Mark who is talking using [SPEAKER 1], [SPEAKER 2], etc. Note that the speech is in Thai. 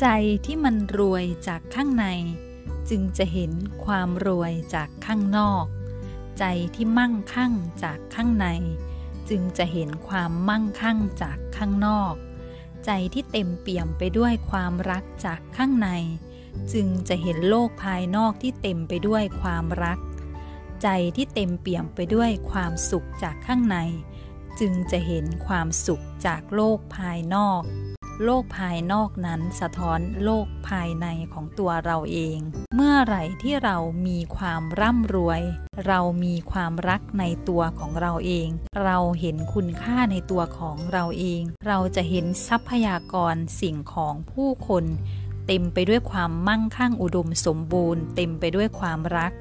[SPEAKER 1] ใจที่มันรวยจากข้างใน จึงจะเห็นความรวยจากข้างนอก ใจที่มั่งคั่งจากข้างใน จึงจะเห็นความมั่งคั่งจากข้างนอก ใจที่เต็มเปี่ยมไปด้วยความรักจากข้างใน จึงจะเห็นโลกภายนอกที่เต็มไปด้วยความรัก ใจที่เต็มเปี่ยมไปด้วยความสุขจากข้างใน จึงจะเห็นความสุขจากโลกภายนอก โลกภายนอกนั้นสะท้อนโลกภายในของตัวเราเอง เมื่อไหร่ที่เรามีความร่ำรวย เรามีความรักในตัวของเราเอง เราเห็นคุณค่าในตัวของเราเอง เราจะเห็นทรัพยากรสิ่งของผู้คน เต็มไปด้วยความมั่งคั่งอุดมสมบูรณ์ เต็มไปด้วยความรัก